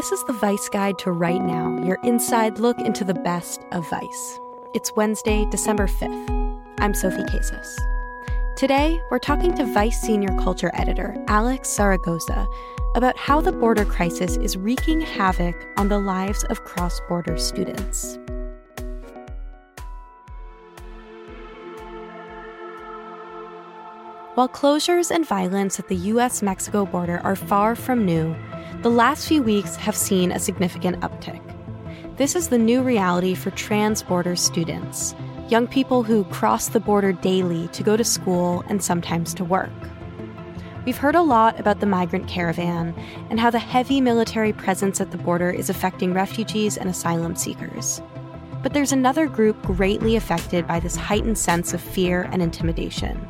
This is the Vice Guide to Right Now, your inside look into the best of Vice. It's Wednesday, December 5th. I'm Sophie Casas. Today, we're talking to Vice Senior Culture Editor Alex Zaragoza about how the border crisis is wreaking havoc on the lives of cross border students. While closures and violence at the US Mexico border are far from new, the last few weeks have seen a significant uptick. This is the new reality for trans border students, young people who cross the border daily to go to school and sometimes to work. We've heard a lot about the migrant caravan and how the heavy military presence at the border is affecting refugees and asylum seekers. But there's another group greatly affected by this heightened sense of fear and intimidation.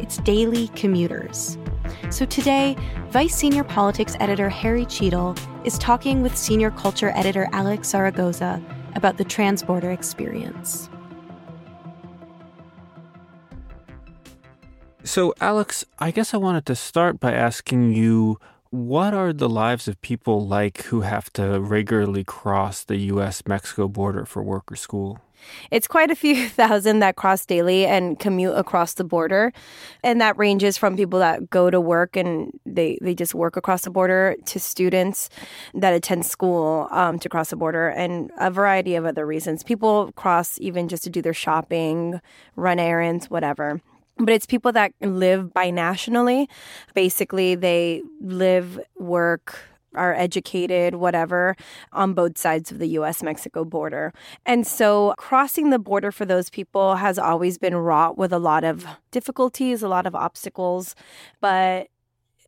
It's daily commuters. So today, Vice Senior Politics Editor Harry Cheadle is talking with Senior Culture Editor Alex Zaragoza about the transborder experience. So, Alex, I guess I wanted to start by asking you what are the lives of people like who have to regularly cross the US Mexico border for work or school? It's quite a few thousand that cross daily and commute across the border. And that ranges from people that go to work and they, they just work across the border to students that attend school um, to cross the border and a variety of other reasons. People cross even just to do their shopping, run errands, whatever but it's people that live binationally. Basically, they live, work, are educated, whatever, on both sides of the US Mexico border. And so crossing the border for those people has always been wrought with a lot of difficulties, a lot of obstacles. But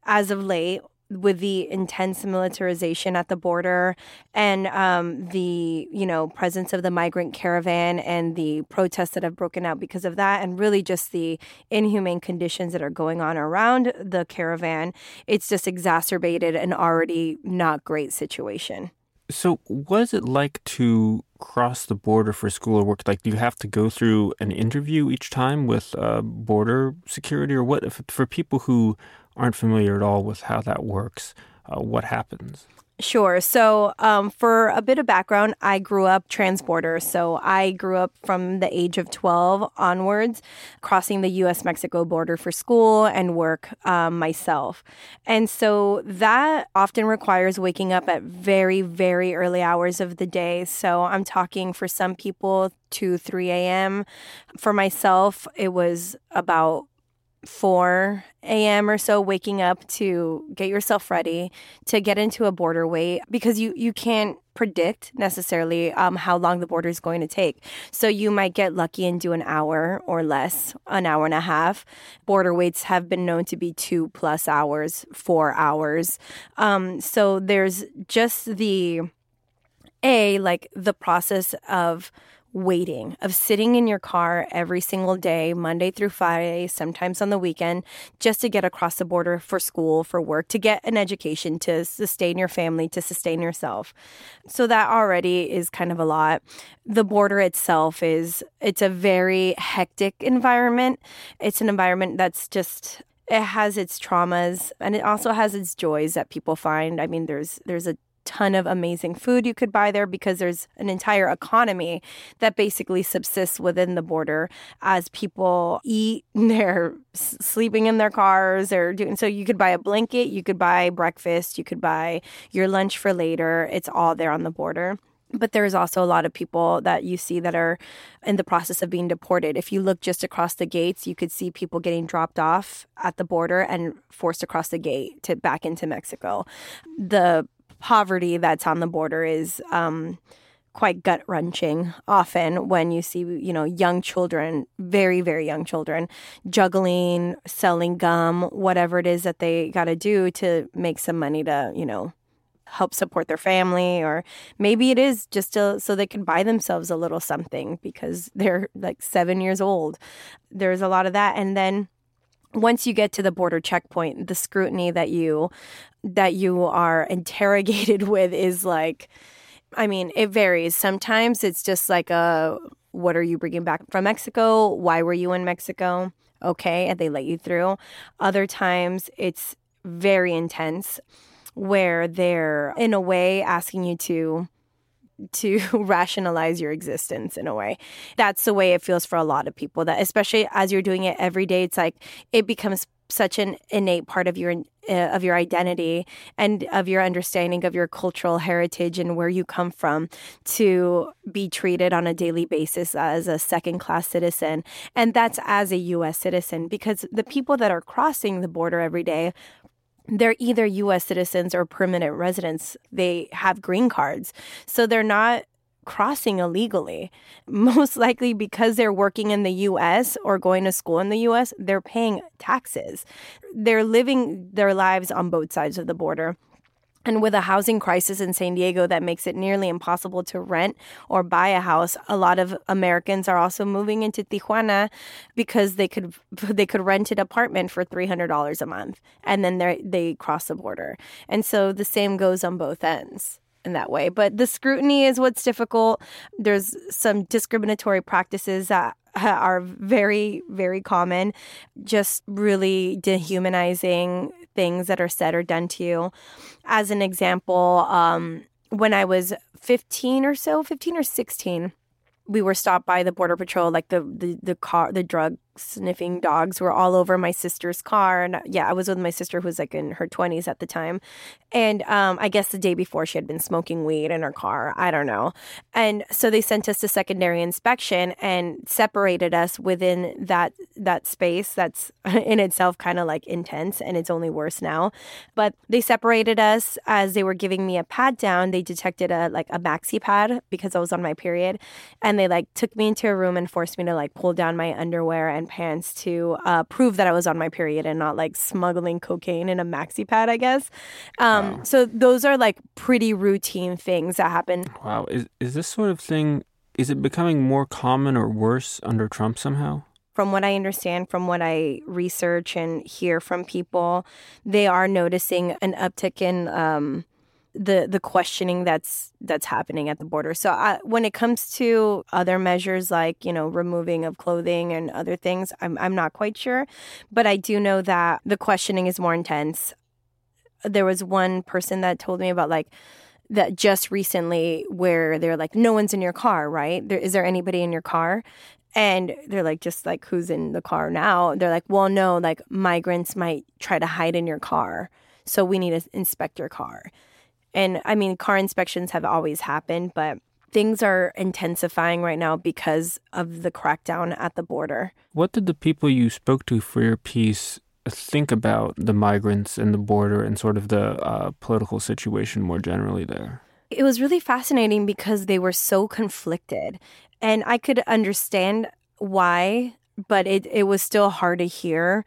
as of late, with the intense militarization at the border and um, the you know presence of the migrant caravan and the protests that have broken out because of that and really just the inhumane conditions that are going on around the caravan it's just exacerbated an already not great situation. So what is it like to cross the border for school or work? Like do you have to go through an interview each time with uh, border security or what? For people who aren't familiar at all with how that works, uh, what happens? Sure. So, um, for a bit of background, I grew up transborder. So, I grew up from the age of 12 onwards, crossing the US Mexico border for school and work um, myself. And so, that often requires waking up at very, very early hours of the day. So, I'm talking for some people 2, 3 a.m. For myself, it was about 4 a.m. or so waking up to get yourself ready to get into a border wait because you you can't predict necessarily um, how long the border is going to take. So you might get lucky and do an hour or less, an hour and a half. Border waits have been known to be two plus hours, four hours. Um, so there's just the a like the process of waiting, of sitting in your car every single day, Monday through Friday, sometimes on the weekend, just to get across the border for school, for work, to get an education, to sustain your family, to sustain yourself. So that already is kind of a lot. The border itself is it's a very hectic environment. It's an environment that's just it has its traumas and it also has its joys that people find. I mean, there's there's a ton of amazing food you could buy there because there's an entire economy that basically subsists within the border as people eat they're sleeping in their cars they're doing so you could buy a blanket you could buy breakfast you could buy your lunch for later it's all there on the border but there's also a lot of people that you see that are in the process of being deported. If you look just across the gates, you could see people getting dropped off at the border and forced across the gate to back into Mexico. The poverty that's on the border is um, quite gut wrenching often when you see, you know, young children, very, very young children, juggling, selling gum, whatever it is that they got to do to make some money to, you know, help support their family or maybe it is just to, so they can buy themselves a little something because they're like 7 years old. There's a lot of that and then once you get to the border checkpoint, the scrutiny that you that you are interrogated with is like I mean, it varies. Sometimes it's just like a what are you bringing back from Mexico? Why were you in Mexico? Okay, and they let you through. Other times it's very intense where they're in a way asking you to to rationalize your existence in a way. That's the way it feels for a lot of people that especially as you're doing it every day it's like it becomes such an innate part of your uh, of your identity and of your understanding of your cultural heritage and where you come from to be treated on a daily basis as a second class citizen and that's as a US citizen because the people that are crossing the border every day they're either US citizens or permanent residents. They have green cards. So they're not crossing illegally. Most likely because they're working in the US or going to school in the US, they're paying taxes. They're living their lives on both sides of the border. And with a housing crisis in San Diego that makes it nearly impossible to rent or buy a house, a lot of Americans are also moving into Tijuana because they could they could rent an apartment for three hundred dollars a month, and then they they cross the border. And so the same goes on both ends in that way. But the scrutiny is what's difficult. There's some discriminatory practices that are very, very common, just really dehumanizing things that are said or done to you. As an example, um, when I was 15 or so, 15 or 16, we were stopped by the border patrol like the the, the car the drug sniffing dogs were all over my sister's car and yeah i was with my sister who was like in her 20s at the time and um, i guess the day before she had been smoking weed in her car i don't know and so they sent us to secondary inspection and separated us within that that space that's in itself kind of like intense and it's only worse now but they separated us as they were giving me a pad down they detected a like a maxi pad because i was on my period and they like took me into a room and forced me to like pull down my underwear and pants to uh, prove that I was on my period and not like smuggling cocaine in a maxi pad, I guess. Um, wow. So those are like pretty routine things that happen. Wow. Is, is this sort of thing, is it becoming more common or worse under Trump somehow? From what I understand, from what I research and hear from people, they are noticing an uptick in um, the the questioning that's that's happening at the border. So I, when it comes to other measures like you know removing of clothing and other things, I'm I'm not quite sure, but I do know that the questioning is more intense. There was one person that told me about like that just recently where they're like no one's in your car right? There is there anybody in your car? And they're like just like who's in the car now? They're like well no like migrants might try to hide in your car. So we need to inspect your car and I mean, car inspections have always happened, but things are intensifying right now because of the crackdown at the border. What did the people you spoke to for your piece think about the migrants and the border and sort of the uh, political situation more generally there? It was really fascinating because they were so conflicted. And I could understand why, but it, it was still hard to hear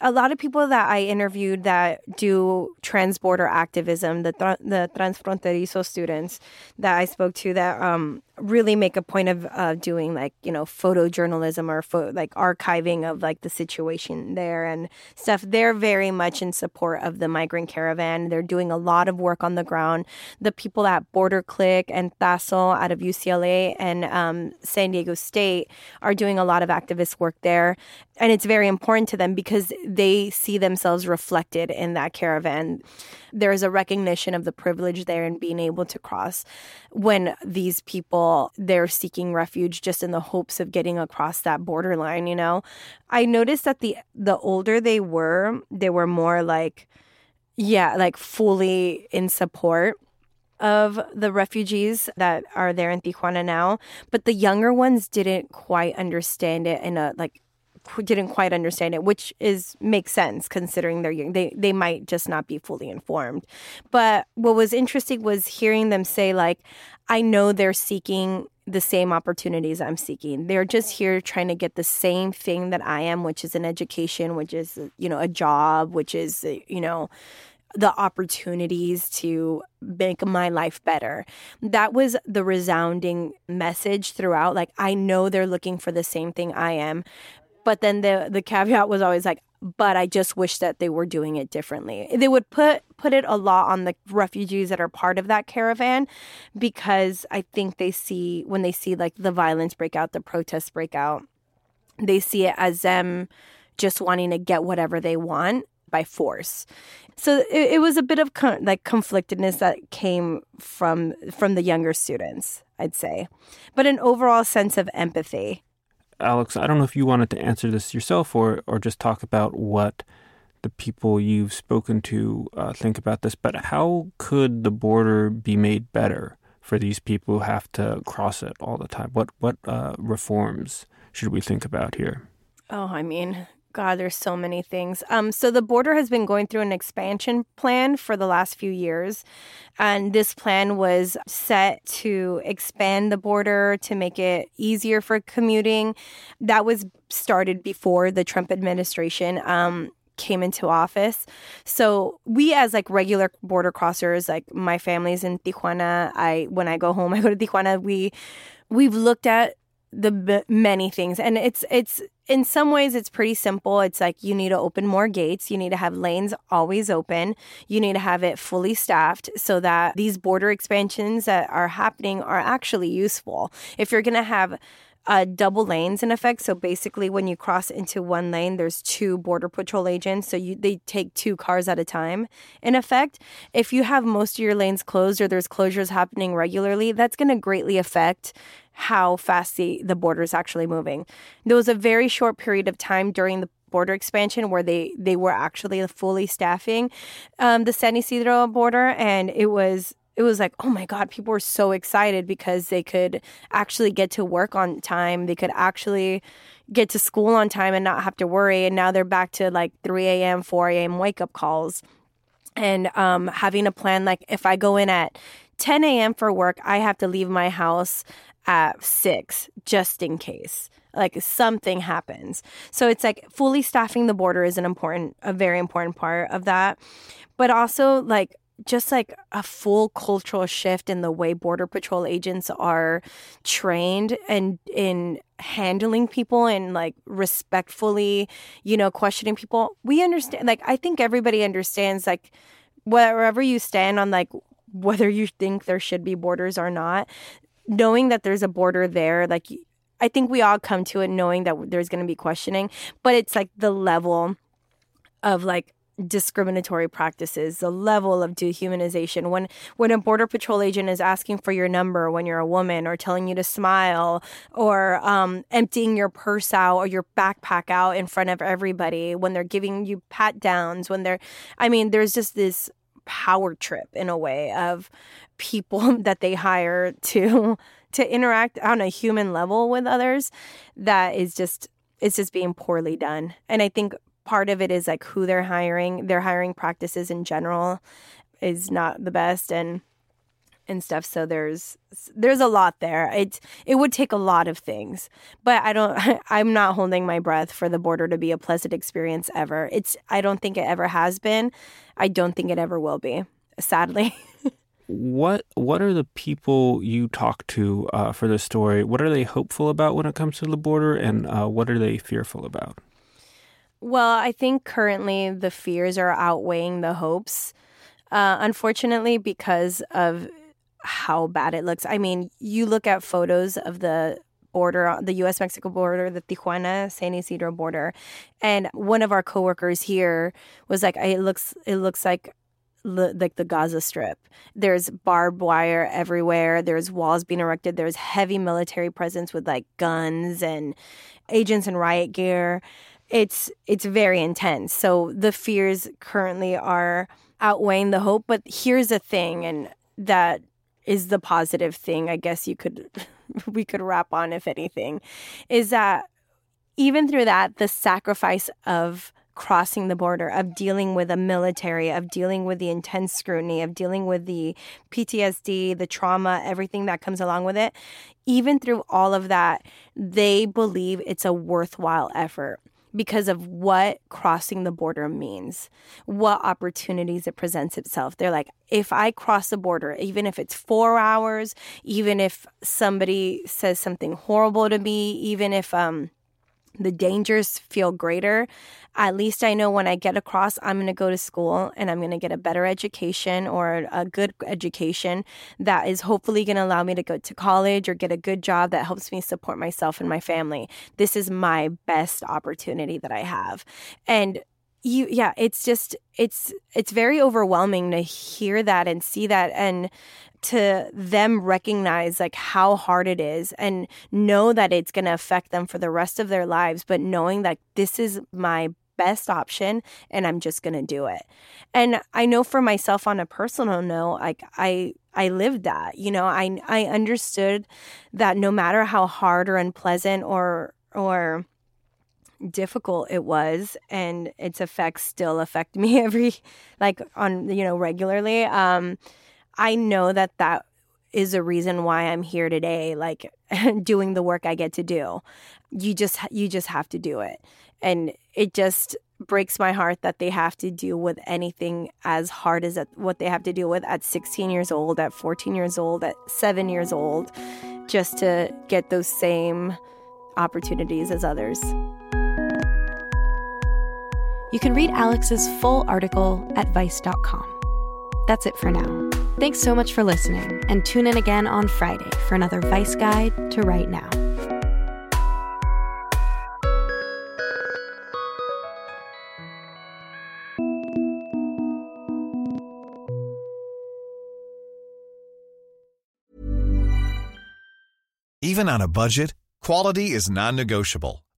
a lot of people that I interviewed that do transborder activism, the the transfronterizo students that I spoke to that um, really make a point of uh, doing like you know photojournalism or fo- like archiving of like the situation there and stuff. They're very much in support of the migrant caravan. They're doing a lot of work on the ground. The people at border click and TASO out of ucla and um, san diego state are doing a lot of activist work there. And it's very important to them because they see themselves reflected in that caravan. There's a recognition of the privilege there and being able to cross when these people they're seeking refuge just in the hopes of getting across that borderline you know? I noticed that the the older they were they were more like yeah like fully in support of the refugees that are there in Tijuana now, but the younger ones didn't quite understand it in a like didn't quite understand it, which is makes sense considering they're young. They they might just not be fully informed. But what was interesting was hearing them say like, I know they're seeking the same opportunities I'm seeking. They're just here trying to get the same thing that I am, which is an education, which is you know a job, which is you know the opportunities to make my life better. That was the resounding message throughout. Like, I know they're looking for the same thing I am. But then the the caveat was always like, but I just wish that they were doing it differently. They would put put it a lot on the refugees that are part of that caravan because I think they see when they see like the violence break out, the protests break out, they see it as them just wanting to get whatever they want by force. So it, it was a bit of con- like conflictedness that came from from the younger students, I'd say, but an overall sense of empathy. Alex, I don't know if you wanted to answer this yourself or or just talk about what the people you've spoken to uh, think about this, but how could the border be made better for these people who have to cross it all the time? What what uh, reforms should we think about here? Oh, I mean, God, there's so many things. Um, so the border has been going through an expansion plan for the last few years, and this plan was set to expand the border to make it easier for commuting. That was started before the Trump administration. Um, came into office. So we as like regular border crossers, like my family's in Tijuana. I when I go home, I go to Tijuana. We we've looked at the b- many things. And it's it's in some ways it's pretty simple. It's like you need to open more gates. You need to have lanes always open. You need to have it fully staffed so that these border expansions that are happening are actually useful. If you're going to have uh, double lanes in effect. So basically, when you cross into one lane, there's two border patrol agents. So you they take two cars at a time. In effect, if you have most of your lanes closed or there's closures happening regularly, that's going to greatly affect how fast the, the border is actually moving. There was a very short period of time during the border expansion where they they were actually fully staffing um, the San Isidro border, and it was it was like, oh my God, people were so excited because they could actually get to work on time. They could actually get to school on time and not have to worry. And now they're back to like 3 a.m., 4 a.m. wake up calls. And um, having a plan like if I go in at 10 a.m. for work, I have to leave my house at 6 just in case like something happens. So it's like fully staffing the border is an important, a very important part of that. But also, like, just like a full cultural shift in the way border patrol agents are trained and in handling people and like respectfully you know questioning people. We understand like i think everybody understands like wherever you stand on like whether you think there should be borders or not knowing that there's a border there like i think we all come to it knowing that there's going to be questioning but it's like the level of like discriminatory practices, the level of dehumanization. When when a border patrol agent is asking for your number when you're a woman, or telling you to smile, or um, emptying your purse out or your backpack out in front of everybody, when they're giving you pat downs, when they're, I mean, there's just this power trip in a way of people that they hire to to interact on a human level with others that is just it's just being poorly done and i think part of it is like who they're hiring. Their hiring practices in general is not the best and and stuff. So there's there's a lot there. It it would take a lot of things, but I don't. I'm not holding my breath for the border to be a pleasant experience ever. It's I don't think it ever has been. I don't think it ever will be. Sadly. what what are the people you talk to uh, for this story? What are they hopeful about when it comes to the border, and uh, what are they fearful about? Well, I think currently the fears are outweighing the hopes. Uh, unfortunately, because of how bad it looks. I mean, you look at photos of the border, the U.S. Mexico border, the Tijuana San Isidro border, and one of our coworkers here was like, "It looks, it looks like." like the Gaza Strip. There's barbed wire everywhere. There's walls being erected. There's heavy military presence with like guns and agents in riot gear it's it's very intense. So the fears currently are outweighing the hope. But here's the thing, and that is the positive thing. I guess you could we could wrap on if anything, is that even through that, the sacrifice of crossing the border, of dealing with a military, of dealing with the intense scrutiny, of dealing with the PTSD, the trauma, everything that comes along with it, even through all of that, they believe it's a worthwhile effort because of what crossing the border means, what opportunities it presents itself. They're like, if I cross the border, even if it's four hours, even if somebody says something horrible to me, even if um, the dangers feel greater, at least I know when I get across, I'm going to go to school and I'm going to get a better education or a good education that is hopefully going to allow me to go to college or get a good job that helps me support myself and my family. This is my best opportunity that I have. And you yeah it's just it's it's very overwhelming to hear that and see that and to them recognize like how hard it is and know that it's going to affect them for the rest of their lives but knowing that this is my best option and I'm just going to do it. And I know for myself on a personal note like I I lived that. You know, I I understood that no matter how hard or unpleasant or or difficult it was and its effects still affect me every like on you know regularly um I know that that is a reason why I'm here today, like doing the work I get to do. You just you just have to do it. And it just breaks my heart that they have to deal with anything as hard as what they have to deal with at 16 years old, at 14 years old, at 7 years old just to get those same opportunities as others. You can read Alex's full article at vice.com. That's it for now. Thanks so much for listening, and tune in again on Friday for another Vice Guide to Right Now. Even on a budget, quality is non negotiable.